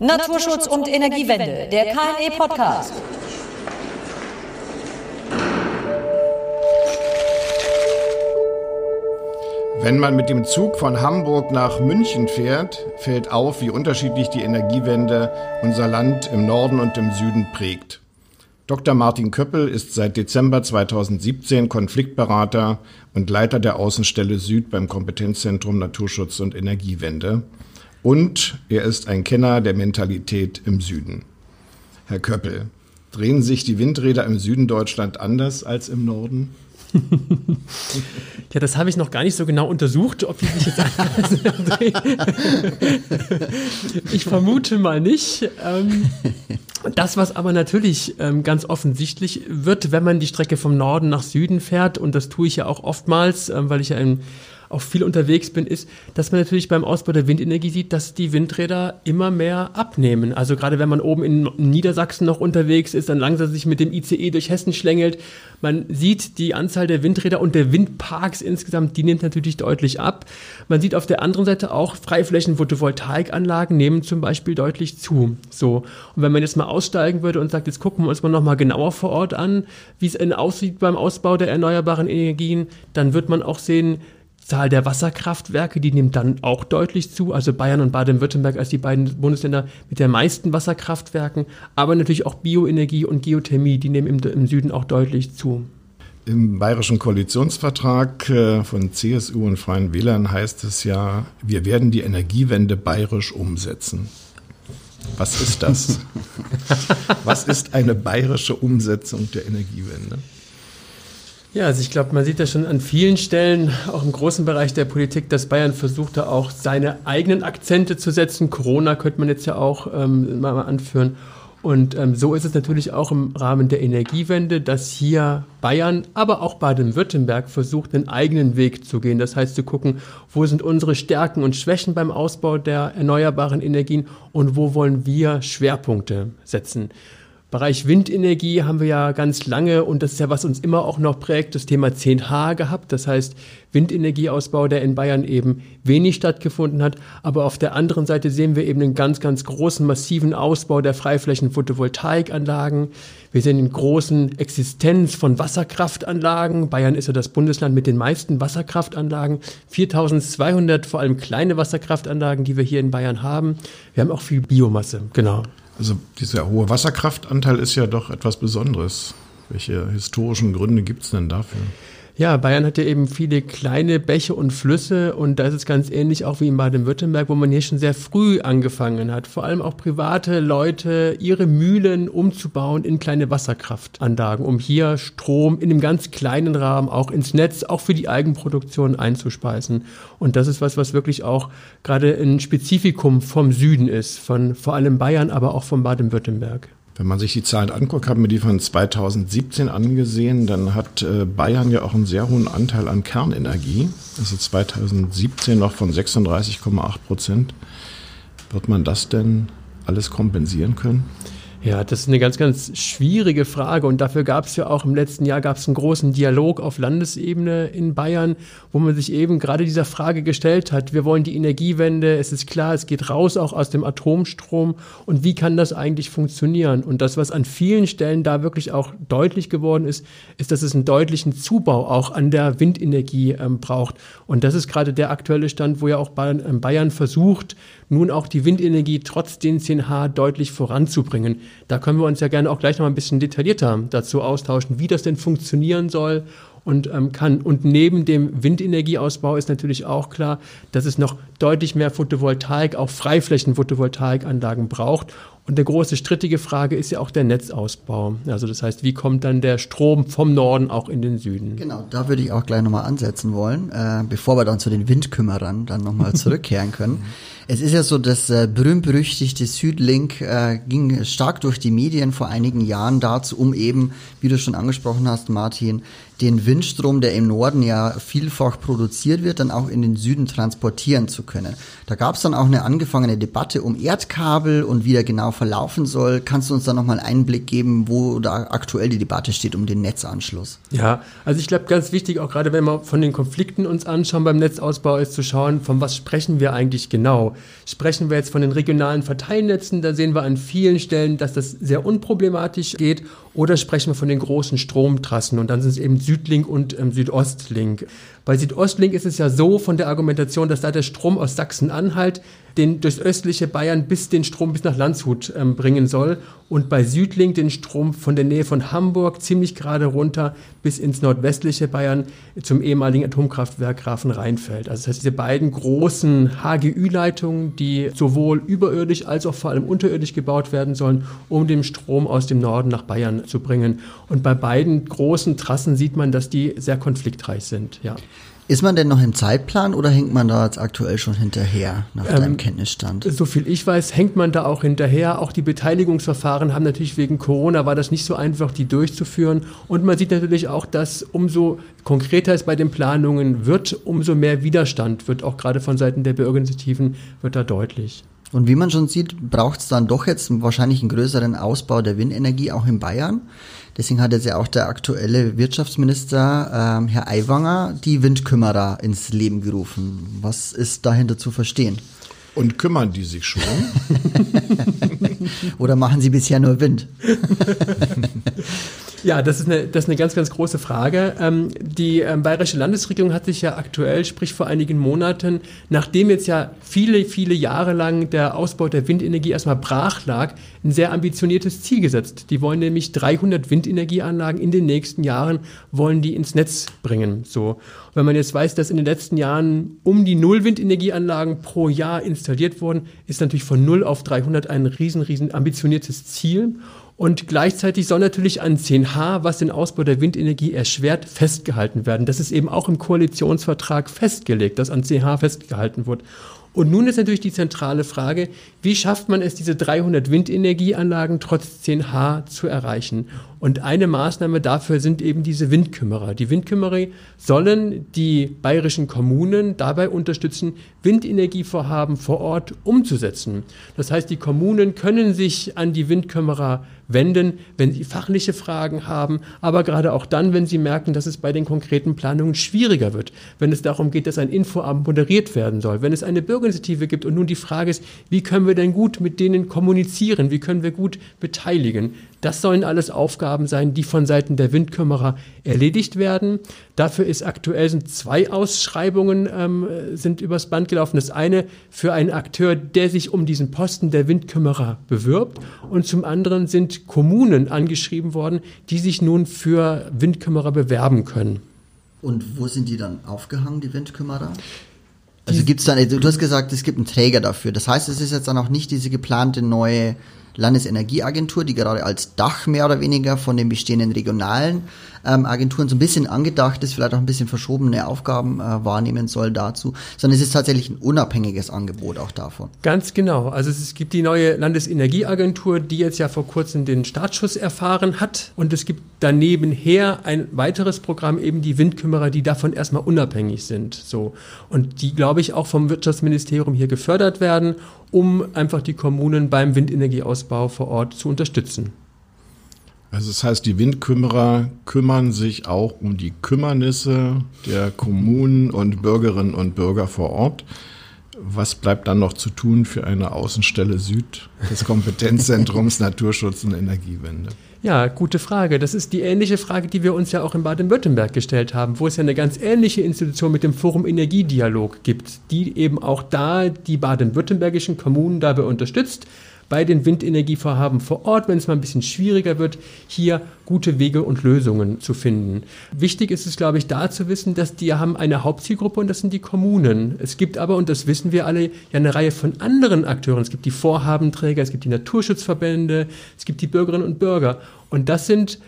Naturschutz und Energiewende, der KNE-Podcast. Wenn man mit dem Zug von Hamburg nach München fährt, fällt auf, wie unterschiedlich die Energiewende unser Land im Norden und im Süden prägt. Dr. Martin Köppel ist seit Dezember 2017 Konfliktberater und Leiter der Außenstelle Süd beim Kompetenzzentrum Naturschutz und Energiewende. Und er ist ein Kenner der Mentalität im Süden. Herr Köppel, drehen sich die Windräder im Süden Deutschland anders als im Norden? ja, das habe ich noch gar nicht so genau untersucht, ob die sich jetzt Ich vermute mal nicht. Ähm, das, was aber natürlich ähm, ganz offensichtlich wird, wenn man die Strecke vom Norden nach Süden fährt, und das tue ich ja auch oftmals, ähm, weil ich ja im auch viel unterwegs bin, ist, dass man natürlich beim Ausbau der Windenergie sieht, dass die Windräder immer mehr abnehmen. Also gerade wenn man oben in Niedersachsen noch unterwegs ist, dann langsam sich mit dem ICE durch Hessen schlängelt. Man sieht die Anzahl der Windräder und der Windparks insgesamt, die nimmt natürlich deutlich ab. Man sieht auf der anderen Seite auch Freiflächen, Photovoltaikanlagen nehmen zum Beispiel deutlich zu. So. Und wenn man jetzt mal aussteigen würde und sagt, jetzt gucken wir uns mal nochmal genauer vor Ort an, wie es aussieht beim Ausbau der erneuerbaren Energien, dann wird man auch sehen, Zahl der Wasserkraftwerke, die nimmt dann auch deutlich zu. Also Bayern und Baden-Württemberg als die beiden Bundesländer mit der meisten Wasserkraftwerken. Aber natürlich auch Bioenergie und Geothermie, die nehmen im, im Süden auch deutlich zu. Im bayerischen Koalitionsvertrag äh, von CSU und Freien Wählern heißt es ja, wir werden die Energiewende bayerisch umsetzen. Was ist das? Was ist eine bayerische Umsetzung der Energiewende? Ja, also ich glaube, man sieht das schon an vielen Stellen, auch im großen Bereich der Politik, dass Bayern versucht, da auch seine eigenen Akzente zu setzen. Corona könnte man jetzt ja auch ähm, mal anführen. Und ähm, so ist es natürlich auch im Rahmen der Energiewende, dass hier Bayern, aber auch Baden-Württemberg versucht, einen eigenen Weg zu gehen. Das heißt, zu gucken, wo sind unsere Stärken und Schwächen beim Ausbau der erneuerbaren Energien und wo wollen wir Schwerpunkte setzen. Bereich Windenergie haben wir ja ganz lange und das ist ja, was uns immer auch noch prägt, das Thema 10H gehabt. Das heißt, Windenergieausbau, der in Bayern eben wenig stattgefunden hat. Aber auf der anderen Seite sehen wir eben einen ganz, ganz großen, massiven Ausbau der Freiflächen Photovoltaikanlagen. Wir sehen einen großen Existenz von Wasserkraftanlagen. Bayern ist ja das Bundesland mit den meisten Wasserkraftanlagen. 4200 vor allem kleine Wasserkraftanlagen, die wir hier in Bayern haben. Wir haben auch viel Biomasse, genau. Also dieser hohe Wasserkraftanteil ist ja doch etwas Besonderes. Welche historischen Gründe gibt es denn dafür? Ja, Bayern hat ja eben viele kleine Bäche und Flüsse und da ist es ganz ähnlich auch wie in Baden-Württemberg, wo man hier schon sehr früh angefangen hat, vor allem auch private Leute ihre Mühlen umzubauen in kleine Wasserkraftanlagen, um hier Strom in einem ganz kleinen Rahmen auch ins Netz, auch für die Eigenproduktion einzuspeisen. Und das ist was, was wirklich auch gerade ein Spezifikum vom Süden ist, von vor allem Bayern, aber auch von Baden-Württemberg. Wenn man sich die Zahlen anguckt, haben wir die von 2017 angesehen, dann hat äh, Bayern ja auch einen sehr hohen Anteil an Kernenergie. Also 2017 noch von 36,8 Prozent. Wird man das denn alles kompensieren können? Ja, das ist eine ganz, ganz schwierige Frage und dafür gab es ja auch im letzten Jahr gab es einen großen Dialog auf Landesebene in Bayern, wo man sich eben gerade dieser Frage gestellt hat, wir wollen die Energiewende, es ist klar, es geht raus auch aus dem Atomstrom und wie kann das eigentlich funktionieren? Und das, was an vielen Stellen da wirklich auch deutlich geworden ist, ist, dass es einen deutlichen Zubau auch an der Windenergie ähm, braucht. Und das ist gerade der aktuelle Stand, wo ja auch Bayern, äh, Bayern versucht, nun auch die Windenergie trotz den 10H deutlich voranzubringen. Da können wir uns ja gerne auch gleich noch ein bisschen detaillierter dazu austauschen, wie das denn funktionieren soll und ähm, kann. Und neben dem Windenergieausbau ist natürlich auch klar, dass es noch deutlich mehr Photovoltaik, auch Freiflächen-Photovoltaikanlagen braucht. Und eine große strittige Frage ist ja auch der Netzausbau. Also das heißt, wie kommt dann der Strom vom Norden auch in den Süden? Genau, da würde ich auch gleich nochmal ansetzen wollen, äh, bevor wir dann zu den Windkümmerern dann nochmal zurückkehren können. Es ist ja so, das äh, berühmt-berüchtigte Südlink äh, ging stark durch die Medien vor einigen Jahren dazu, um eben, wie du schon angesprochen hast, Martin, den Windstrom, der im Norden ja vielfach produziert wird, dann auch in den Süden transportieren zu können. Da gab es dann auch eine angefangene Debatte um Erdkabel und wie der genau verlaufen soll. Kannst du uns da nochmal einen Einblick geben, wo da aktuell die Debatte steht um den Netzanschluss? Ja, also ich glaube, ganz wichtig, auch gerade wenn wir von den Konflikten uns anschauen beim Netzausbau, ist zu schauen, von was sprechen wir eigentlich genau. Sprechen wir jetzt von den regionalen Verteilnetzen, da sehen wir an vielen Stellen, dass das sehr unproblematisch geht, oder sprechen wir von den großen Stromtrassen und dann sind es eben Südlink und ähm, Südostlink. Bei Südostlink ist es ja so von der Argumentation, dass da der Strom aus Sachsen-Anhalt den durchs östliche Bayern bis den Strom bis nach Landshut ähm, bringen soll und bei Südlink den Strom von der Nähe von Hamburg ziemlich gerade runter bis ins nordwestliche Bayern zum ehemaligen Atomkraftwerk Grafenrheinfeld. Also das heißt, diese beiden großen HGÜ-Leitungen, die sowohl überirdisch als auch vor allem unterirdisch gebaut werden sollen, um den Strom aus dem Norden nach Bayern zu bringen. Und bei beiden großen Trassen sieht man, dass die sehr konfliktreich sind. Ja. Ist man denn noch im Zeitplan oder hängt man da jetzt aktuell schon hinterher nach ähm, deinem Kenntnisstand? So viel ich weiß, hängt man da auch hinterher. Auch die Beteiligungsverfahren haben natürlich wegen Corona war das nicht so einfach, die durchzuführen. Und man sieht natürlich auch, dass umso konkreter es bei den Planungen wird, umso mehr Widerstand wird auch gerade von Seiten der Bürgerinitiativen wird da deutlich. Und wie man schon sieht, braucht es dann doch jetzt wahrscheinlich einen größeren Ausbau der Windenergie auch in Bayern. Deswegen hat jetzt ja auch der aktuelle Wirtschaftsminister, ähm, Herr Aiwanger, die Windkümmerer ins Leben gerufen. Was ist dahinter zu verstehen? Und kümmern die sich schon? Oder machen sie bisher nur Wind? Ja, das ist eine, das ist eine ganz, ganz große Frage. Ähm, die ähm, bayerische Landesregierung hat sich ja aktuell, sprich vor einigen Monaten, nachdem jetzt ja viele, viele Jahre lang der Ausbau der Windenergie erstmal brach lag, ein sehr ambitioniertes Ziel gesetzt. Die wollen nämlich 300 Windenergieanlagen in den nächsten Jahren wollen die ins Netz bringen. So. Und wenn man jetzt weiß, dass in den letzten Jahren um die null Windenergieanlagen pro Jahr installiert wurden, ist natürlich von null auf 300 ein riesen, riesen ambitioniertes Ziel. Und gleichzeitig soll natürlich an 10H, was den Ausbau der Windenergie erschwert, festgehalten werden. Das ist eben auch im Koalitionsvertrag festgelegt, dass an 10H festgehalten wird. Und nun ist natürlich die zentrale Frage, wie schafft man es, diese 300 Windenergieanlagen trotz 10H zu erreichen? Und eine Maßnahme dafür sind eben diese Windkümmerer. Die Windkümmerer sollen die bayerischen Kommunen dabei unterstützen, Windenergievorhaben vor Ort umzusetzen. Das heißt, die Kommunen können sich an die Windkümmerer wenden, wenn sie fachliche Fragen haben, aber gerade auch dann, wenn sie merken, dass es bei den konkreten Planungen schwieriger wird, wenn es darum geht, dass ein Infoabend moderiert werden soll, wenn es eine Bürgerinitiative gibt und nun die Frage ist, wie können wir denn gut mit denen kommunizieren, wie können wir gut beteiligen, das sollen alles Aufgaben sein, die von Seiten der Windkümmerer erledigt werden. Dafür ist aktuell sind zwei Ausschreibungen ähm, sind übers Band gelaufen. Das eine für einen Akteur, der sich um diesen Posten der Windkümmerer bewirbt, und zum anderen sind Kommunen angeschrieben worden, die sich nun für Windkümmerer bewerben können. Und wo sind die dann aufgehangen, die Windkümmerer? Also gibt es dann, du hast gesagt, es gibt einen Träger dafür. Das heißt, es ist jetzt dann auch nicht diese geplante neue Landesenergieagentur, die gerade als Dach mehr oder weniger von den bestehenden regionalen ähm, Agenturen so ein bisschen angedacht ist, vielleicht auch ein bisschen verschobene Aufgaben äh, wahrnehmen soll dazu, sondern es ist tatsächlich ein unabhängiges Angebot auch davon. Ganz genau. Also es gibt die neue Landesenergieagentur, die jetzt ja vor kurzem den Startschuss erfahren hat und es gibt daneben her ein weiteres Programm, eben die Windkümmerer, die davon erstmal unabhängig sind. So. Und die, glaube ich, auch vom Wirtschaftsministerium hier gefördert werden, um einfach die Kommunen beim Windenergieausbau vor Ort zu unterstützen. Also das heißt, die Windkümmerer kümmern sich auch um die Kümmernisse der Kommunen und Bürgerinnen und Bürger vor Ort. Was bleibt dann noch zu tun für eine Außenstelle Süd des Kompetenzzentrums Naturschutz und Energiewende? Ja, gute Frage. Das ist die ähnliche Frage, die wir uns ja auch in Baden-Württemberg gestellt haben, wo es ja eine ganz ähnliche Institution mit dem Forum Energiedialog gibt, die eben auch da die baden-württembergischen Kommunen dabei unterstützt, bei den Windenergievorhaben vor Ort, wenn es mal ein bisschen schwieriger wird, hier gute Wege und Lösungen zu finden. Wichtig ist es, glaube ich, da zu wissen, dass die haben eine Hauptzielgruppe und das sind die Kommunen. Es gibt aber, und das wissen wir alle, ja eine Reihe von anderen Akteuren. Es gibt die Vorhabenträger, es gibt die Naturschutzverbände, es gibt die Bürgerinnen und Bürger. Und das sind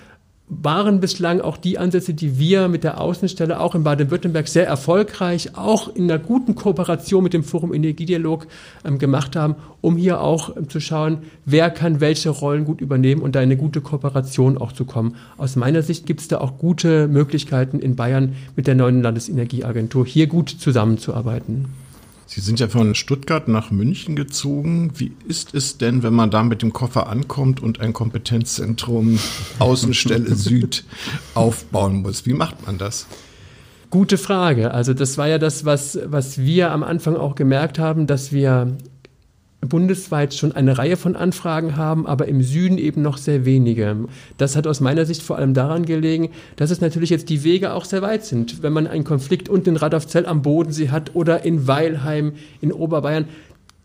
waren bislang auch die Ansätze, die wir mit der Außenstelle auch in Baden-Württemberg sehr erfolgreich, auch in einer guten Kooperation mit dem Forum Energiedialog ähm, gemacht haben, um hier auch ähm, zu schauen, wer kann welche Rollen gut übernehmen und da in eine gute Kooperation auch zu kommen. Aus meiner Sicht gibt es da auch gute Möglichkeiten in Bayern mit der neuen Landesenergieagentur hier gut zusammenzuarbeiten. Sie sind ja von Stuttgart nach München gezogen. Wie ist es denn, wenn man da mit dem Koffer ankommt und ein Kompetenzzentrum Außenstelle Süd aufbauen muss? Wie macht man das? Gute Frage. Also das war ja das, was, was wir am Anfang auch gemerkt haben, dass wir bundesweit schon eine Reihe von Anfragen haben, aber im Süden eben noch sehr wenige. Das hat aus meiner Sicht vor allem daran gelegen, dass es natürlich jetzt die Wege auch sehr weit sind. Wenn man einen Konflikt unten in Radolfzell am Bodensee hat oder in Weilheim in Oberbayern,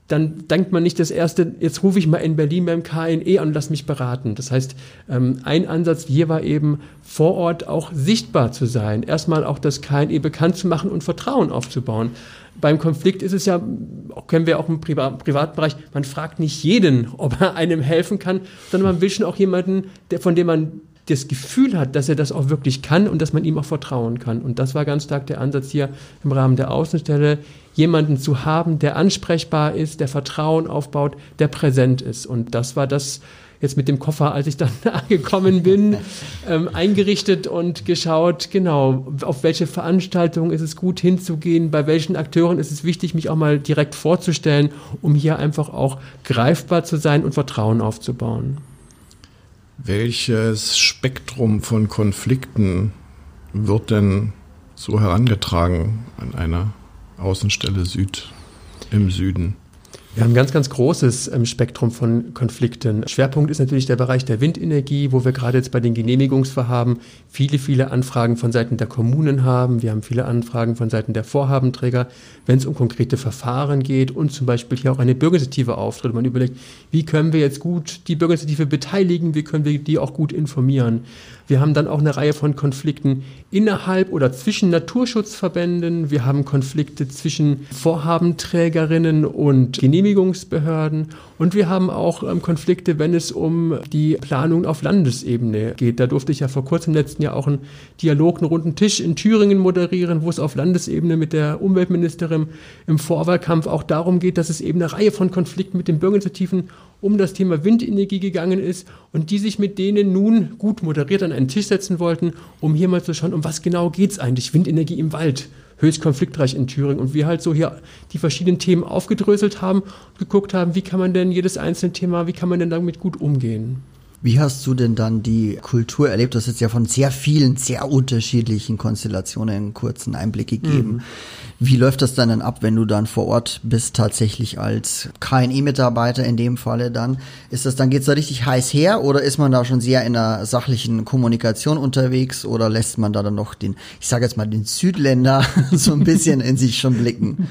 dann denkt man nicht das erste, jetzt rufe ich mal in Berlin beim KNE an und lass mich beraten. Das heißt, ähm, ein Ansatz hier war eben vor Ort auch sichtbar zu sein, erstmal auch das KNE bekannt zu machen und Vertrauen aufzubauen. Beim Konflikt ist es ja, kennen wir auch im privaten Bereich, man fragt nicht jeden, ob er einem helfen kann, sondern man will schon auch jemanden, der, von dem man das Gefühl hat, dass er das auch wirklich kann und dass man ihm auch vertrauen kann. Und das war ganz stark der Ansatz hier im Rahmen der Außenstelle, jemanden zu haben, der ansprechbar ist, der Vertrauen aufbaut, der präsent ist. Und das war das, jetzt mit dem Koffer, als ich dann angekommen bin, ähm, eingerichtet und geschaut, genau, auf welche Veranstaltungen ist es gut hinzugehen, bei welchen Akteuren ist es wichtig, mich auch mal direkt vorzustellen, um hier einfach auch greifbar zu sein und Vertrauen aufzubauen. Welches Spektrum von Konflikten wird denn so herangetragen an einer Außenstelle Süd im Süden? Wir haben ein ganz, ganz großes ähm, Spektrum von Konflikten. Schwerpunkt ist natürlich der Bereich der Windenergie, wo wir gerade jetzt bei den Genehmigungsvorhaben viele, viele Anfragen von Seiten der Kommunen haben. Wir haben viele Anfragen von Seiten der Vorhabenträger, wenn es um konkrete Verfahren geht und zum Beispiel hier auch eine Bürgerinitiative auftritt. Man überlegt, wie können wir jetzt gut die Bürgerinitiative beteiligen, wie können wir die auch gut informieren. Wir haben dann auch eine Reihe von Konflikten innerhalb oder zwischen Naturschutzverbänden. Wir haben Konflikte zwischen Vorhabenträgerinnen und Genehmigungsbehörden. Und wir haben auch ähm, Konflikte, wenn es um die Planung auf Landesebene geht. Da durfte ich ja vor kurzem im letzten Jahr auch einen Dialog, einen runden Tisch in Thüringen moderieren, wo es auf Landesebene mit der Umweltministerin im Vorwahlkampf auch darum geht, dass es eben eine Reihe von Konflikten mit den Bürgerinitiativen um das Thema Windenergie gegangen ist und die sich mit denen nun gut moderiert an einen Tisch setzen wollten, um hier mal zu schauen, um was genau geht es eigentlich, Windenergie im Wald, höchst konfliktreich in Thüringen und wir halt so hier die verschiedenen Themen aufgedröselt haben und geguckt haben, wie kann man denn jedes einzelne Thema, wie kann man denn damit gut umgehen. Wie hast du denn dann die Kultur erlebt? Du hast jetzt ja von sehr vielen, sehr unterschiedlichen Konstellationen einen kurzen Einblick gegeben. Mhm. Wie läuft das dann, ab, wenn du dann vor Ort bist, tatsächlich als KNE-Mitarbeiter in dem Falle dann? Ist das dann, geht's da richtig heiß her oder ist man da schon sehr in einer sachlichen Kommunikation unterwegs oder lässt man da dann noch den, ich sage jetzt mal, den Südländer so ein bisschen in sich schon blicken?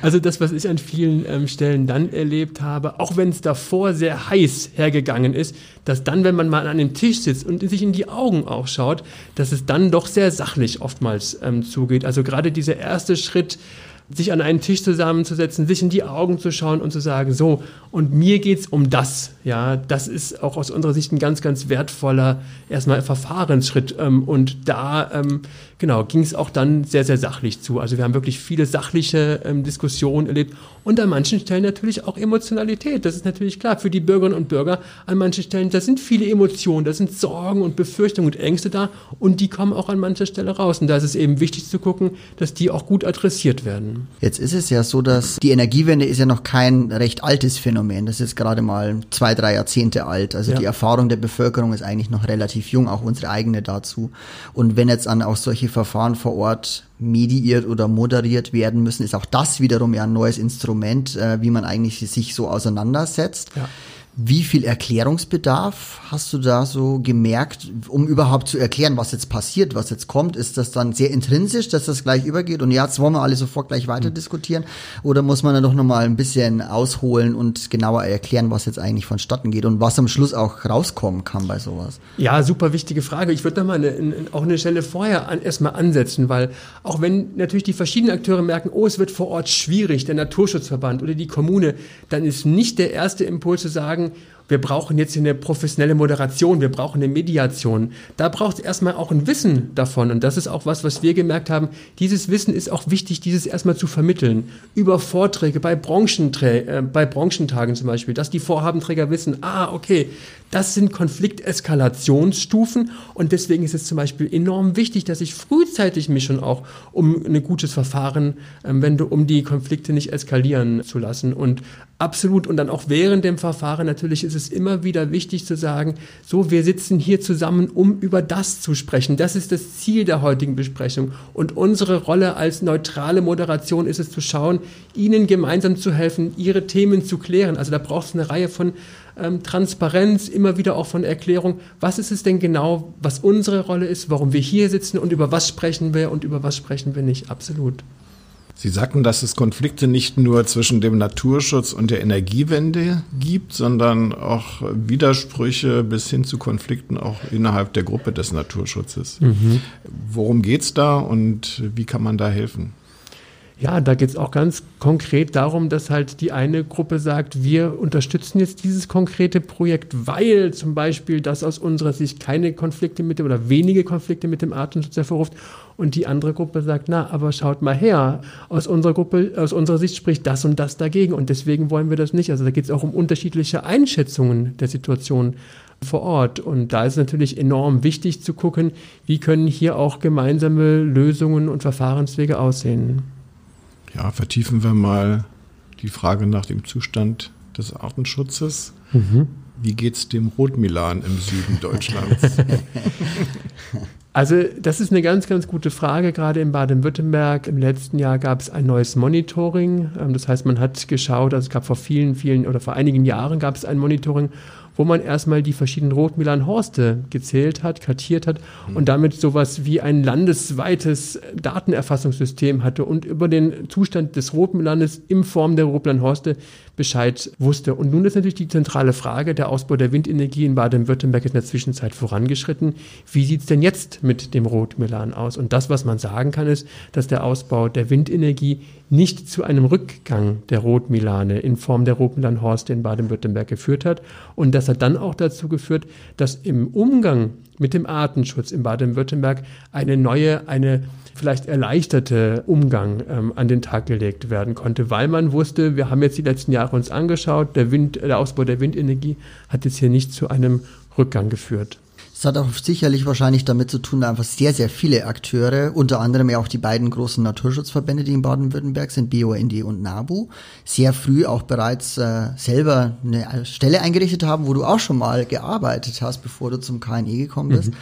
Also das, was ich an vielen ähm, Stellen dann erlebt habe, auch wenn es davor sehr heiß hergegangen ist, dass dann, wenn man mal an dem Tisch sitzt und sich in die Augen auch schaut, dass es dann doch sehr sachlich oftmals ähm, zugeht. Also gerade dieser erste Schritt, sich an einen Tisch zusammenzusetzen, sich in die Augen zu schauen und zu sagen, so, und mir geht's um das. Ja, das ist auch aus unserer Sicht ein ganz, ganz wertvoller erstmal Verfahrensschritt. Ähm, und da, ähm, genau, ging es auch dann sehr, sehr sachlich zu. Also wir haben wirklich viele sachliche ähm, Diskussionen erlebt und an manchen Stellen natürlich auch Emotionalität. Das ist natürlich klar für die Bürgerinnen und Bürger. An manchen Stellen, da sind viele Emotionen, da sind Sorgen und Befürchtungen und Ängste da und die kommen auch an mancher Stelle raus. Und da ist es eben wichtig zu gucken, dass die auch gut adressiert werden. Jetzt ist es ja so, dass die Energiewende ist ja noch kein recht altes Phänomen. Das ist gerade mal zwei, drei Jahrzehnte alt. Also ja. die Erfahrung der Bevölkerung ist eigentlich noch relativ jung, auch unsere eigene dazu. Und wenn jetzt an auch solche Verfahren vor Ort mediiert oder moderiert werden müssen, ist auch das wiederum ja ein neues Instrument, äh, wie man eigentlich sich so auseinandersetzt. Ja. Wie viel Erklärungsbedarf hast du da so gemerkt, um überhaupt zu erklären, was jetzt passiert, was jetzt kommt? Ist das dann sehr intrinsisch, dass das gleich übergeht und ja, jetzt wollen wir alle sofort gleich weiter hm. diskutieren? Oder muss man dann doch nochmal ein bisschen ausholen und genauer erklären, was jetzt eigentlich vonstatten geht und was am Schluss auch rauskommen kann bei sowas? Ja, super wichtige Frage. Ich würde da mal eine, auch eine Stelle vorher an, erstmal ansetzen, weil auch wenn natürlich die verschiedenen Akteure merken, oh, es wird vor Ort schwierig, der Naturschutzverband oder die Kommune, dann ist nicht der erste Impuls zu sagen, sagen, wir brauchen jetzt eine professionelle Moderation, wir brauchen eine Mediation. Da braucht es erstmal auch ein Wissen davon. Und das ist auch was, was wir gemerkt haben. Dieses Wissen ist auch wichtig, dieses erstmal zu vermitteln. Über Vorträge bei, Branchenträ äh, bei Branchentagen zum Beispiel, dass die Vorhabenträger wissen, ah, okay, das sind Konflikteskalationsstufen und deswegen ist es zum Beispiel enorm wichtig, dass ich frühzeitig mich schon auch um ein gutes Verfahren ähm, wende, um die Konflikte nicht eskalieren zu lassen. Und absolut, und dann auch während dem Verfahren natürlich ist es immer wieder wichtig zu sagen, so, wir sitzen hier zusammen, um über das zu sprechen. Das ist das Ziel der heutigen Besprechung. Und unsere Rolle als neutrale Moderation ist es zu schauen, Ihnen gemeinsam zu helfen, Ihre Themen zu klären. Also da braucht es eine Reihe von ähm, Transparenz, immer wieder auch von Erklärung, was ist es denn genau, was unsere Rolle ist, warum wir hier sitzen und über was sprechen wir und über was sprechen wir nicht. Absolut. Sie sagten, dass es Konflikte nicht nur zwischen dem Naturschutz und der Energiewende gibt, sondern auch Widersprüche bis hin zu Konflikten auch innerhalb der Gruppe des Naturschutzes. Mhm. Worum geht es da und wie kann man da helfen? Ja, da geht es auch ganz konkret darum, dass halt die eine Gruppe sagt, wir unterstützen jetzt dieses konkrete Projekt, weil zum Beispiel das aus unserer Sicht keine Konflikte mit dem oder wenige Konflikte mit dem Artenschutz hervorruft. Und die andere Gruppe sagt, na, aber schaut mal her, aus unserer Gruppe, aus unserer Sicht spricht das und das dagegen und deswegen wollen wir das nicht. Also da geht es auch um unterschiedliche Einschätzungen der Situation vor Ort. Und da ist natürlich enorm wichtig zu gucken, wie können hier auch gemeinsame Lösungen und Verfahrenswege aussehen. Ja, vertiefen wir mal die Frage nach dem Zustand des Artenschutzes. Mhm. Wie geht es dem Rotmilan im Süden Deutschlands? Also das ist eine ganz, ganz gute Frage. Gerade in Baden-Württemberg im letzten Jahr gab es ein neues Monitoring. Ähm, das heißt, man hat geschaut, also es gab vor vielen, vielen oder vor einigen Jahren gab es ein Monitoring wo man erstmal die verschiedenen Rotmilan-Horste gezählt hat, kartiert hat mhm. und damit sowas wie ein landesweites Datenerfassungssystem hatte und über den Zustand des Rotmilanes in Form der Rotmilan-Horste Bescheid wusste. Und nun ist natürlich die zentrale Frage, der Ausbau der Windenergie in Baden-Württemberg ist in der Zwischenzeit vorangeschritten. Wie sieht es denn jetzt mit dem Rotmilan aus? Und das, was man sagen kann, ist, dass der Ausbau der Windenergie nicht zu einem Rückgang der Rotmilane in Form der Rotmilan-Horste in Baden-Württemberg geführt hat. Und das hat dann auch dazu geführt, dass im Umgang mit dem Artenschutz in Baden-Württemberg eine neue, eine vielleicht erleichterte Umgang ähm, an den Tag gelegt werden konnte, weil man wusste, wir haben jetzt die letzten Jahre uns angeschaut, der, Wind, der Ausbau der Windenergie hat jetzt hier nicht zu einem Rückgang geführt. Es hat auch sicherlich wahrscheinlich damit zu tun, einfach sehr, sehr viele Akteure, unter anderem ja auch die beiden großen Naturschutzverbände, die in Baden-Württemberg sind, BUND und NABU, sehr früh auch bereits äh, selber eine Stelle eingerichtet haben, wo du auch schon mal gearbeitet hast, bevor du zum KNE gekommen bist. Mhm.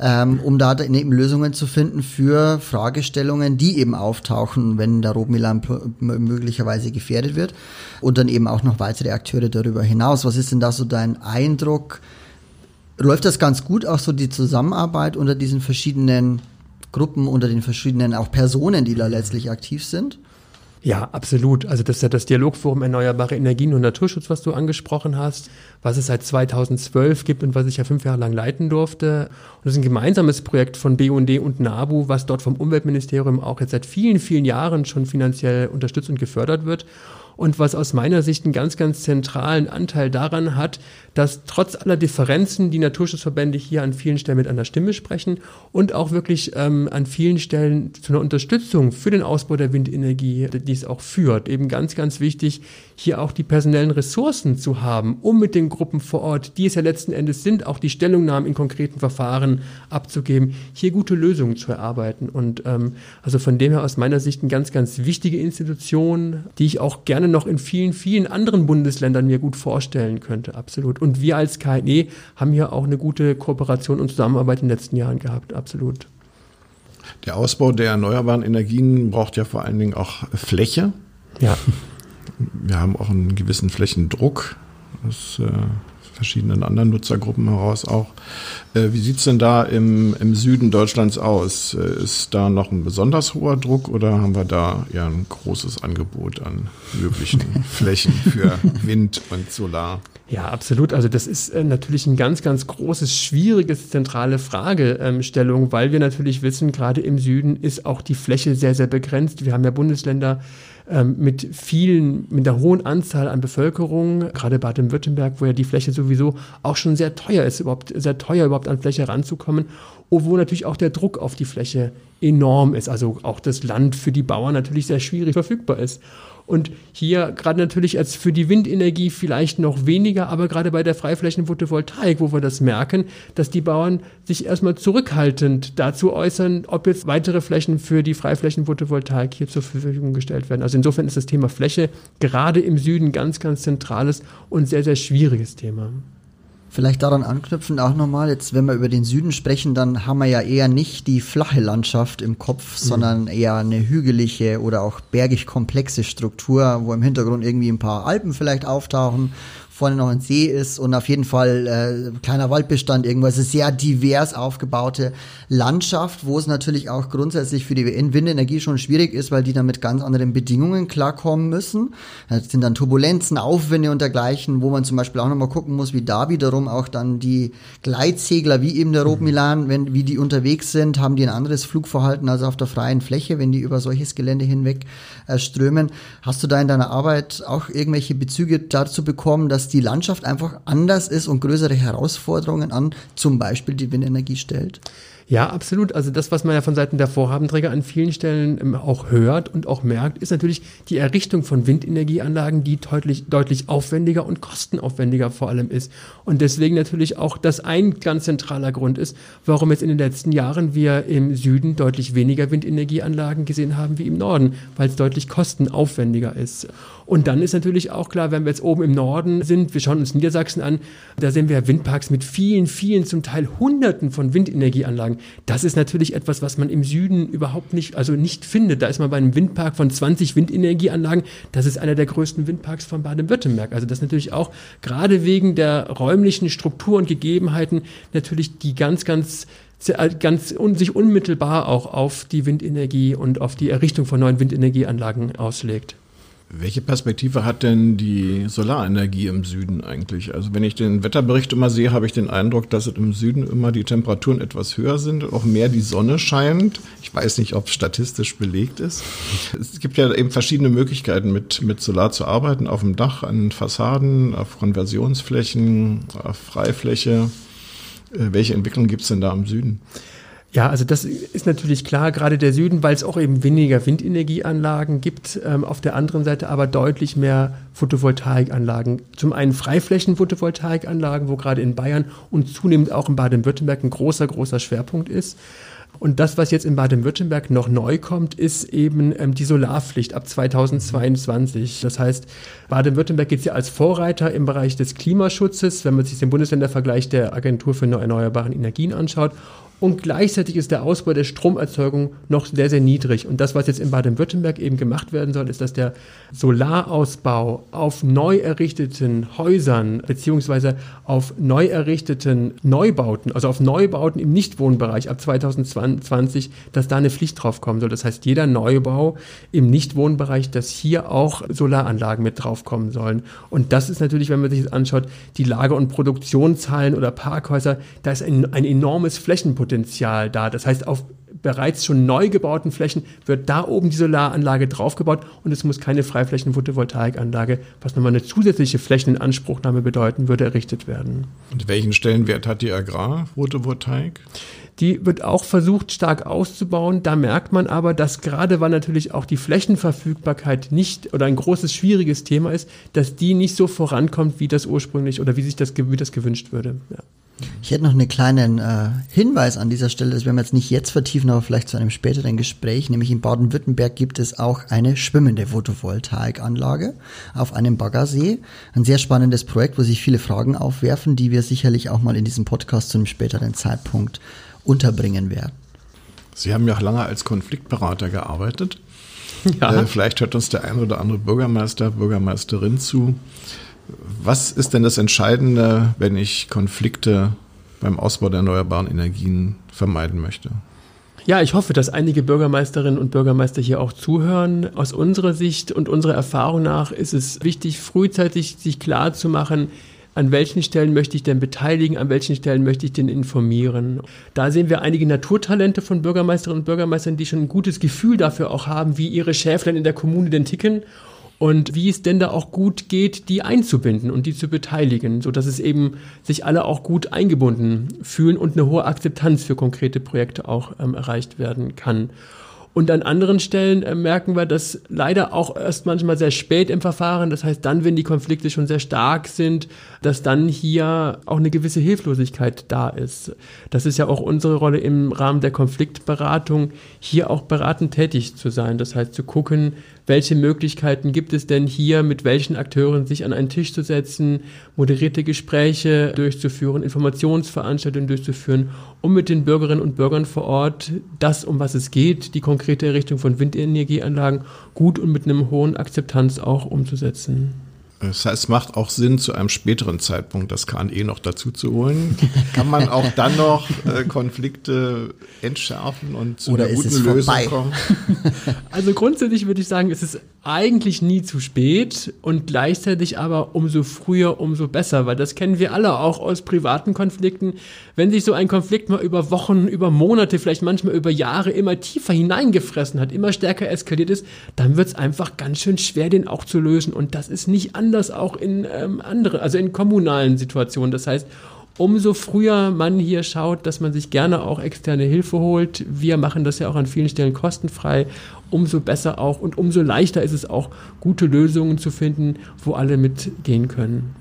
Ähm, um da eben Lösungen zu finden für Fragestellungen, die eben auftauchen, wenn der Rotmilan möglicherweise gefährdet wird. Und dann eben auch noch weitere Akteure darüber hinaus. Was ist denn da so dein Eindruck? Läuft das ganz gut, auch so die Zusammenarbeit unter diesen verschiedenen Gruppen, unter den verschiedenen auch Personen, die da letztlich aktiv sind? Ja, absolut. Also das ist ja das Dialogforum Erneuerbare Energien und Naturschutz, was du angesprochen hast, was es seit 2012 gibt und was ich ja fünf Jahre lang leiten durfte. Und das ist ein gemeinsames Projekt von BUND und NABU, was dort vom Umweltministerium auch jetzt seit vielen, vielen Jahren schon finanziell unterstützt und gefördert wird und was aus meiner Sicht einen ganz, ganz zentralen Anteil daran hat, dass trotz aller Differenzen die Naturschutzverbände hier an vielen Stellen mit einer Stimme sprechen und auch wirklich ähm, an vielen Stellen zu einer Unterstützung für den Ausbau der Windenergie dies auch führt. Eben ganz, ganz wichtig, hier auch die personellen Ressourcen zu haben, um mit den Gruppen vor Ort, die es ja letzten Endes sind, auch die Stellungnahmen in konkreten Verfahren abzugeben, hier gute Lösungen zu erarbeiten. Und ähm, also von dem her aus meiner Sicht eine ganz, ganz wichtige Institution, die ich auch gerne noch in vielen, vielen anderen Bundesländern mir gut vorstellen könnte, absolut. Und wir als KNE haben hier auch eine gute Kooperation und Zusammenarbeit in den letzten Jahren gehabt, absolut. Der Ausbau der erneuerbaren Energien braucht ja vor allen Dingen auch Fläche. Ja. Wir haben auch einen gewissen Flächendruck. Das äh, verschiedenen anderen Nutzergruppen heraus auch. Äh, wie sieht es denn da im, im Süden Deutschlands aus? Äh, ist da noch ein besonders hoher Druck oder haben wir da ja ein großes Angebot an möglichen Flächen für Wind und Solar? Ja, absolut. Also das ist äh, natürlich ein ganz, ganz großes, schwieriges, zentrale Fragestellung, weil wir natürlich wissen, gerade im Süden ist auch die Fläche sehr, sehr begrenzt. Wir haben ja Bundesländer ähm, mit vielen, mit einer hohen Anzahl an Bevölkerung, gerade Baden-Württemberg, wo ja die Fläche sowieso auch schon sehr teuer ist, überhaupt sehr teuer überhaupt an Fläche ranzukommen, obwohl natürlich auch der Druck auf die Fläche enorm ist. Also auch das Land für die Bauern natürlich sehr schwierig verfügbar ist. Und hier gerade natürlich als für die Windenergie vielleicht noch weniger, aber gerade bei der Freiflächen-Photovoltaik, wo wir das merken, dass die Bauern sich erstmal zurückhaltend dazu äußern, ob jetzt weitere Flächen für die Freiflächen-Photovoltaik hier zur Verfügung gestellt werden. Also insofern ist das Thema Fläche gerade im Süden ganz, ganz zentrales und sehr, sehr schwieriges Thema. Vielleicht daran anknüpfen auch nochmal, jetzt wenn wir über den Süden sprechen, dann haben wir ja eher nicht die flache Landschaft im Kopf, mhm. sondern eher eine hügelige oder auch bergig komplexe Struktur, wo im Hintergrund irgendwie ein paar Alpen vielleicht auftauchen vorne noch ein See ist und auf jeden Fall äh, kleiner Waldbestand irgendwas. ist sehr divers aufgebaute Landschaft, wo es natürlich auch grundsätzlich für die Windenergie schon schwierig ist, weil die dann mit ganz anderen Bedingungen klarkommen müssen. Das sind dann Turbulenzen, Aufwinde und dergleichen, wo man zum Beispiel auch nochmal gucken muss, wie da wiederum auch dann die Gleitsegler, wie eben der Rob Milan, wenn, wie die unterwegs sind, haben die ein anderes Flugverhalten als auf der freien Fläche, wenn die über solches Gelände hinweg äh, strömen. Hast du da in deiner Arbeit auch irgendwelche Bezüge dazu bekommen, dass die Landschaft einfach anders ist und größere Herausforderungen an zum Beispiel die Windenergie stellt? Ja, absolut. Also das, was man ja von Seiten der Vorhabenträger an vielen Stellen ähm, auch hört und auch merkt, ist natürlich die Errichtung von Windenergieanlagen, die deutlich, deutlich aufwendiger und kostenaufwendiger vor allem ist. Und deswegen natürlich auch das ein ganz zentraler Grund ist, warum jetzt in den letzten Jahren wir im Süden deutlich weniger Windenergieanlagen gesehen haben wie im Norden, weil es deutlich kostenaufwendiger ist. Und dann ist natürlich auch klar, wenn wir jetzt oben im Norden sind, wir schauen uns Niedersachsen an, da sehen wir Windparks mit vielen, vielen, zum Teil Hunderten von Windenergieanlagen. Das ist natürlich etwas, was man im Süden überhaupt nicht, also nicht findet. Da ist man bei einem Windpark von 20 Windenergieanlagen. Das ist einer der größten Windparks von Baden-Württemberg. Also das natürlich auch gerade wegen der räumlichen Struktur und Gegebenheiten natürlich die ganz, ganz ganz un, sich unmittelbar auch auf die Windenergie und auf die Errichtung von neuen Windenergieanlagen auslegt. Welche Perspektive hat denn die Solarenergie im Süden eigentlich? Also wenn ich den Wetterbericht immer sehe, habe ich den Eindruck, dass im Süden immer die Temperaturen etwas höher sind und auch mehr die Sonne scheint. Ich weiß nicht, ob es statistisch belegt ist. Es gibt ja eben verschiedene Möglichkeiten, mit, mit Solar zu arbeiten, auf dem Dach, an Fassaden, auf Konversionsflächen, auf Freifläche. Äh, welche Entwicklung gibt es denn da im Süden? Ja, also das ist natürlich klar, gerade der Süden, weil es auch eben weniger Windenergieanlagen gibt, ähm, auf der anderen Seite aber deutlich mehr Photovoltaikanlagen. Zum einen Freiflächen-Photovoltaikanlagen, wo gerade in Bayern und zunehmend auch in Baden-Württemberg ein großer, großer Schwerpunkt ist. Und das, was jetzt in Baden-Württemberg noch neu kommt, ist eben ähm, die Solarpflicht ab 2022. Das heißt, Baden-Württemberg geht ja als Vorreiter im Bereich des Klimaschutzes, wenn man sich den Bundesländervergleich der Agentur für erneuerbare Energien anschaut und gleichzeitig ist der Ausbau der Stromerzeugung noch sehr, sehr niedrig. Und das, was jetzt in Baden-Württemberg eben gemacht werden soll, ist, dass der Solarausbau auf neu errichteten Häusern beziehungsweise auf neu errichteten Neubauten, also auf Neubauten im Nichtwohnbereich ab 2020, dass da eine Pflicht drauf kommen soll. Das heißt, jeder Neubau im Nichtwohnbereich, dass hier auch Solaranlagen mit draufkommen sollen. Und das ist natürlich, wenn man sich das anschaut, die Lager- und Produktionszahlen oder Parkhäuser, da ist ein, ein enormes Flächenpotenzial Potenzial da. Das heißt, auf bereits schon neu gebauten Flächen wird da oben die Solaranlage draufgebaut und es muss keine Freiflächen-Photovoltaikanlage, was nochmal eine zusätzliche Flächeninanspruchnahme bedeuten würde, errichtet werden. Und welchen Stellenwert hat die Agrar-Photovoltaik? Die wird auch versucht stark auszubauen. Da merkt man aber, dass gerade weil natürlich auch die Flächenverfügbarkeit nicht oder ein großes schwieriges Thema ist, dass die nicht so vorankommt, wie das ursprünglich oder wie sich das, wie das gewünscht würde. Ja. Ich hätte noch einen kleinen äh, Hinweis an dieser Stelle, das werden wir jetzt nicht jetzt vertiefen, aber vielleicht zu einem späteren Gespräch. Nämlich in Baden-Württemberg gibt es auch eine schwimmende Photovoltaikanlage auf einem Baggersee. Ein sehr spannendes Projekt, wo sich viele Fragen aufwerfen, die wir sicherlich auch mal in diesem Podcast zu einem späteren Zeitpunkt unterbringen werden. Sie haben ja auch lange als Konfliktberater gearbeitet. Ja. Äh, vielleicht hört uns der ein oder andere Bürgermeister, Bürgermeisterin zu. Was ist denn das Entscheidende, wenn ich Konflikte beim Ausbau der erneuerbaren Energien vermeiden möchte? Ja, ich hoffe, dass einige Bürgermeisterinnen und Bürgermeister hier auch zuhören. Aus unserer Sicht und unserer Erfahrung nach ist es wichtig, frühzeitig sich klar zu machen, an welchen Stellen möchte ich denn beteiligen, an welchen Stellen möchte ich denn informieren. Da sehen wir einige Naturtalente von Bürgermeisterinnen und Bürgermeistern, die schon ein gutes Gefühl dafür auch haben, wie ihre Schäflein in der Kommune denn ticken und wie es denn da auch gut geht, die einzubinden und die zu beteiligen, so dass es eben sich alle auch gut eingebunden fühlen und eine hohe Akzeptanz für konkrete Projekte auch ähm, erreicht werden kann. Und an anderen Stellen äh, merken wir das leider auch erst manchmal sehr spät im Verfahren. Das heißt, dann, wenn die Konflikte schon sehr stark sind, dass dann hier auch eine gewisse Hilflosigkeit da ist. Das ist ja auch unsere Rolle im Rahmen der Konfliktberatung, hier auch beratend tätig zu sein. Das heißt, zu gucken, welche Möglichkeiten gibt es denn hier, mit welchen Akteuren sich an einen Tisch zu setzen, moderierte Gespräche durchzuführen, Informationsveranstaltungen durchzuführen, um mit den Bürgerinnen und Bürgern vor Ort das, um was es geht, die konkrete Errichtung von Windenergieanlagen gut und mit einem hohen Akzeptanz auch umzusetzen. Das heißt, es macht auch Sinn, zu einem späteren Zeitpunkt das KNE noch dazu zu holen. Kann man auch dann noch äh, Konflikte entschärfen und zu Oder einer guten Lösung vorbei? kommen? Also grundsätzlich würde ich sagen, es ist eigentlich nie zu spät und gleichzeitig aber umso früher, umso besser, weil das kennen wir alle auch aus privaten Konflikten. Wenn sich so ein Konflikt mal über Wochen, über Monate, vielleicht manchmal über Jahre immer tiefer hineingefressen hat, immer stärker eskaliert ist, dann wird es einfach ganz schön schwer, den auch zu lösen. Und das ist nicht anders auch in ähm, andere, also in kommunalen Situationen. Das heißt, umso früher man hier schaut, dass man sich gerne auch externe Hilfe holt. Wir machen das ja auch an vielen Stellen kostenfrei. Umso besser auch und umso leichter ist es auch, gute Lösungen zu finden, wo alle mitgehen können.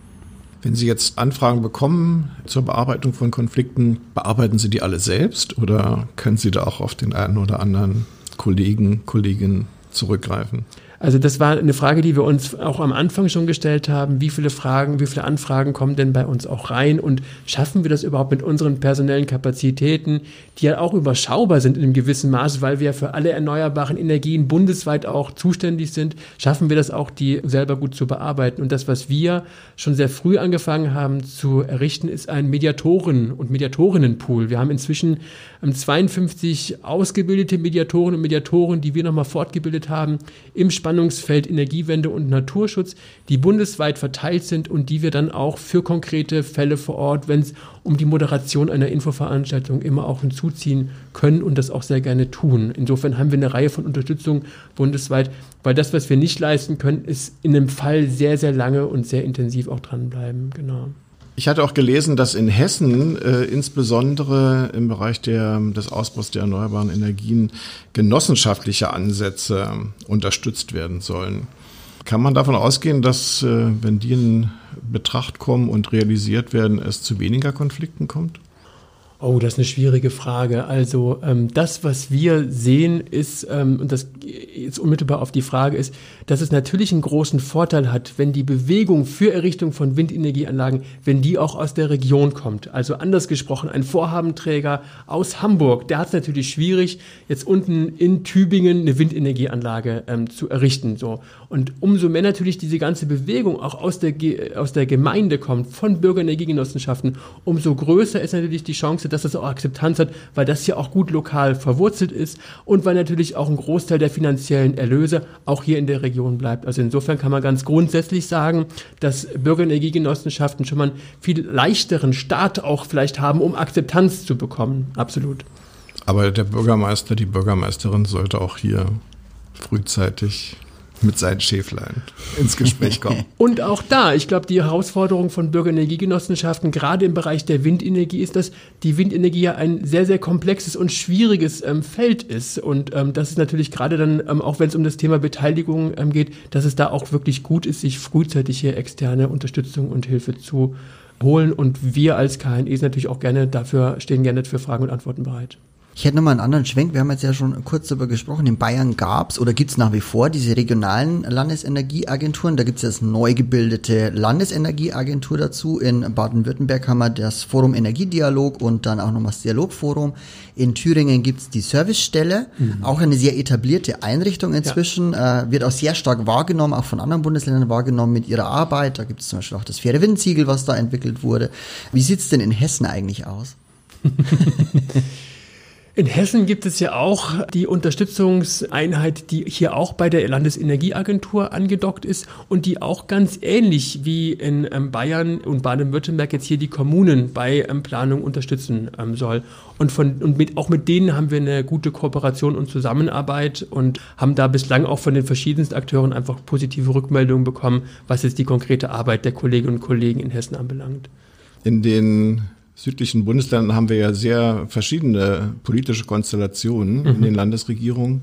Wenn Sie jetzt Anfragen bekommen zur Bearbeitung von Konflikten, bearbeiten Sie die alle selbst oder können Sie da auch auf den einen oder anderen Kollegen, Kolleginnen zurückgreifen? Also das war eine Frage, die wir uns auch am Anfang schon gestellt haben. Wie viele Fragen, wie viele Anfragen kommen denn bei uns auch rein? Und schaffen wir das überhaupt mit unseren personellen Kapazitäten, die ja auch überschaubar sind in einem gewissen Maße, weil wir für alle erneuerbaren Energien bundesweit auch zuständig sind? Schaffen wir das auch, die selber gut zu bearbeiten? Und das, was wir schon sehr früh angefangen haben zu errichten, ist ein Mediatoren- und Mediatorinnenpool. Wir haben inzwischen 52 ausgebildete Mediatoren und Mediatoren, die wir nochmal fortgebildet haben im Spannungsfeld Energiewende und Naturschutz, die bundesweit verteilt sind und die wir dann auch für konkrete Fälle vor Ort, wenn es um die Moderation einer Infoveranstaltung immer auch hinzuziehen können und das auch sehr gerne tun. Insofern haben wir eine Reihe von Unterstützung bundesweit, weil das, was wir nicht leisten können, ist in einem Fall sehr, sehr lange und sehr intensiv auch dranbleiben. Genau. Ich hatte auch gelesen, dass in Hessen äh, insbesondere im Bereich der, des Ausbaus der erneuerbaren Energien genossenschaftliche Ansätze unterstützt werden sollen. Kann man davon ausgehen, dass, äh, wenn die in Betracht kommen und realisiert werden, es zu weniger Konflikten kommt? Oh, das ist eine schwierige Frage. Also ähm, das, was wir sehen, ist, ähm, und das jetzt unmittelbar auf die Frage ist, dass es natürlich einen großen Vorteil hat, wenn die Bewegung für Errichtung von Windenergieanlagen, wenn die auch aus der Region kommt. Also anders gesprochen, ein Vorhabenträger aus Hamburg, der hat es natürlich schwierig, jetzt unten in Tübingen eine Windenergieanlage ähm, zu errichten. So. Und umso mehr natürlich diese ganze Bewegung auch aus der, aus der Gemeinde kommt, von Bürgerenergiegenossenschaften, umso größer ist natürlich die Chance, dass das auch Akzeptanz hat, weil das hier auch gut lokal verwurzelt ist und weil natürlich auch ein Großteil der finanziellen Erlöse auch hier in der Region bleibt. Also insofern kann man ganz grundsätzlich sagen, dass Bürgerenergiegenossenschaften schon mal einen viel leichteren Start auch vielleicht haben, um Akzeptanz zu bekommen. Absolut. Aber der Bürgermeister, die Bürgermeisterin sollte auch hier frühzeitig mit seinen Schäflein ins Gespräch kommen. Und auch da, ich glaube, die Herausforderung von Bürgerenergiegenossenschaften, gerade im Bereich der Windenergie, ist, dass die Windenergie ja ein sehr, sehr komplexes und schwieriges ähm, Feld ist. Und ähm, das ist natürlich gerade dann, ähm, auch wenn es um das Thema Beteiligung ähm, geht, dass es da auch wirklich gut ist, sich frühzeitig hier externe Unterstützung und Hilfe zu holen. Und wir als KNE sind natürlich auch gerne dafür, stehen gerne für Fragen und Antworten bereit. Ich hätte nochmal einen anderen Schwenk. Wir haben jetzt ja schon kurz darüber gesprochen. In Bayern gab's oder gibt's nach wie vor diese regionalen Landesenergieagenturen. Da gibt's jetzt neu gebildete Landesenergieagentur dazu. In Baden-Württemberg haben wir das Forum Energiedialog und dann auch nochmal das Dialogforum. In Thüringen gibt's die Servicestelle, mhm. auch eine sehr etablierte Einrichtung inzwischen. Ja. Äh, wird auch sehr stark wahrgenommen, auch von anderen Bundesländern wahrgenommen mit ihrer Arbeit. Da gibt's zum Beispiel auch das faire Windsiegel, was da entwickelt wurde. Wie sieht's denn in Hessen eigentlich aus? In Hessen gibt es ja auch die Unterstützungseinheit, die hier auch bei der Landesenergieagentur angedockt ist und die auch ganz ähnlich wie in ähm, Bayern und Baden-Württemberg jetzt hier die Kommunen bei ähm, Planung unterstützen ähm, soll. Und, von, und mit, auch mit denen haben wir eine gute Kooperation und Zusammenarbeit und haben da bislang auch von den verschiedensten Akteuren einfach positive Rückmeldungen bekommen, was jetzt die konkrete Arbeit der Kolleginnen und Kollegen in Hessen anbelangt. In den südlichen Bundesländern haben wir ja sehr verschiedene politische Konstellationen mhm. in den Landesregierungen.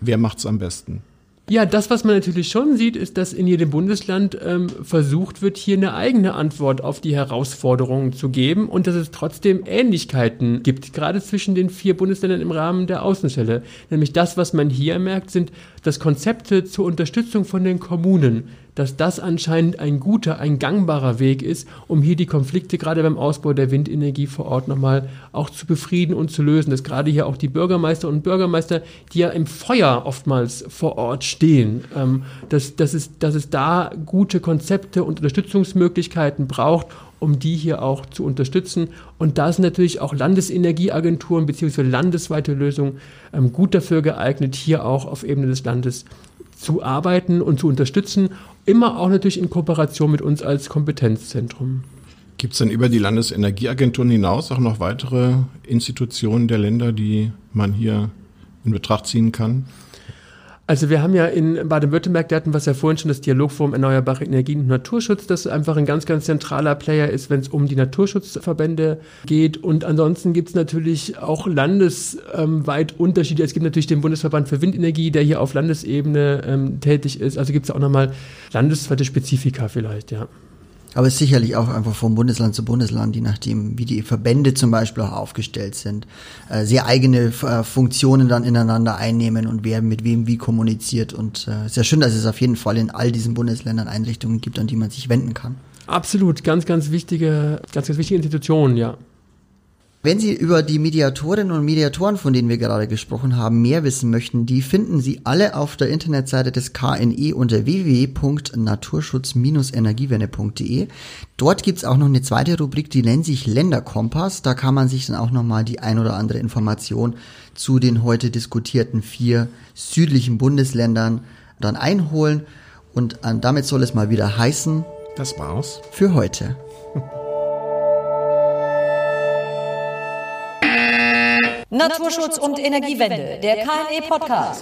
Wer macht es am besten? Ja, das, was man natürlich schon sieht, ist, dass in jedem Bundesland ähm, versucht wird, hier eine eigene Antwort auf die Herausforderungen zu geben und dass es trotzdem Ähnlichkeiten gibt, gerade zwischen den vier Bundesländern im Rahmen der Außenstelle. Nämlich das, was man hier merkt, sind das Konzepte zur Unterstützung von den Kommunen dass das anscheinend ein guter, ein gangbarer Weg ist, um hier die Konflikte gerade beim Ausbau der Windenergie vor Ort nochmal auch zu befrieden und zu lösen. Dass gerade hier auch die Bürgermeister und Bürgermeister, die ja im Feuer oftmals vor Ort stehen, ähm, dass, dass, es, dass es da gute Konzepte und Unterstützungsmöglichkeiten braucht, um die hier auch zu unterstützen. Und da sind natürlich auch Landesenergieagenturen bzw. landesweite Lösungen ähm, gut dafür geeignet, hier auch auf Ebene des Landes zu arbeiten und zu unterstützen, immer auch natürlich in Kooperation mit uns als Kompetenzzentrum. Gibt es denn über die Landesenergieagenturen hinaus auch noch weitere Institutionen der Länder, die man hier in Betracht ziehen kann? Also wir haben ja in Baden-Württemberg, da hatten wir es ja vorhin schon, das Dialogforum Erneuerbare Energien und Naturschutz, das einfach ein ganz, ganz zentraler Player ist, wenn es um die Naturschutzverbände geht. Und ansonsten gibt es natürlich auch landesweit Unterschiede. Es gibt natürlich den Bundesverband für Windenergie, der hier auf Landesebene ähm, tätig ist. Also gibt es auch nochmal landesweite Spezifika vielleicht, ja. Aber es ist sicherlich auch einfach vom Bundesland zu Bundesland, je nachdem, wie die Verbände zum Beispiel auch aufgestellt sind, äh, sehr eigene äh, Funktionen dann ineinander einnehmen und wer mit wem wie kommuniziert. Und äh, sehr schön, dass es auf jeden Fall in all diesen Bundesländern Einrichtungen gibt, an die man sich wenden kann. Absolut, ganz, ganz wichtige, ganz, ganz wichtige Institutionen, ja. Wenn Sie über die Mediatorinnen und Mediatoren, von denen wir gerade gesprochen haben, mehr wissen möchten, die finden Sie alle auf der Internetseite des KNE unter www.naturschutz-energiewende.de. Dort gibt's auch noch eine zweite Rubrik, die nennt sich Länderkompass. Da kann man sich dann auch nochmal die ein oder andere Information zu den heute diskutierten vier südlichen Bundesländern dann einholen. Und damit soll es mal wieder heißen. Das war's. Für heute. Naturschutz und Energiewende, der KNE Podcast.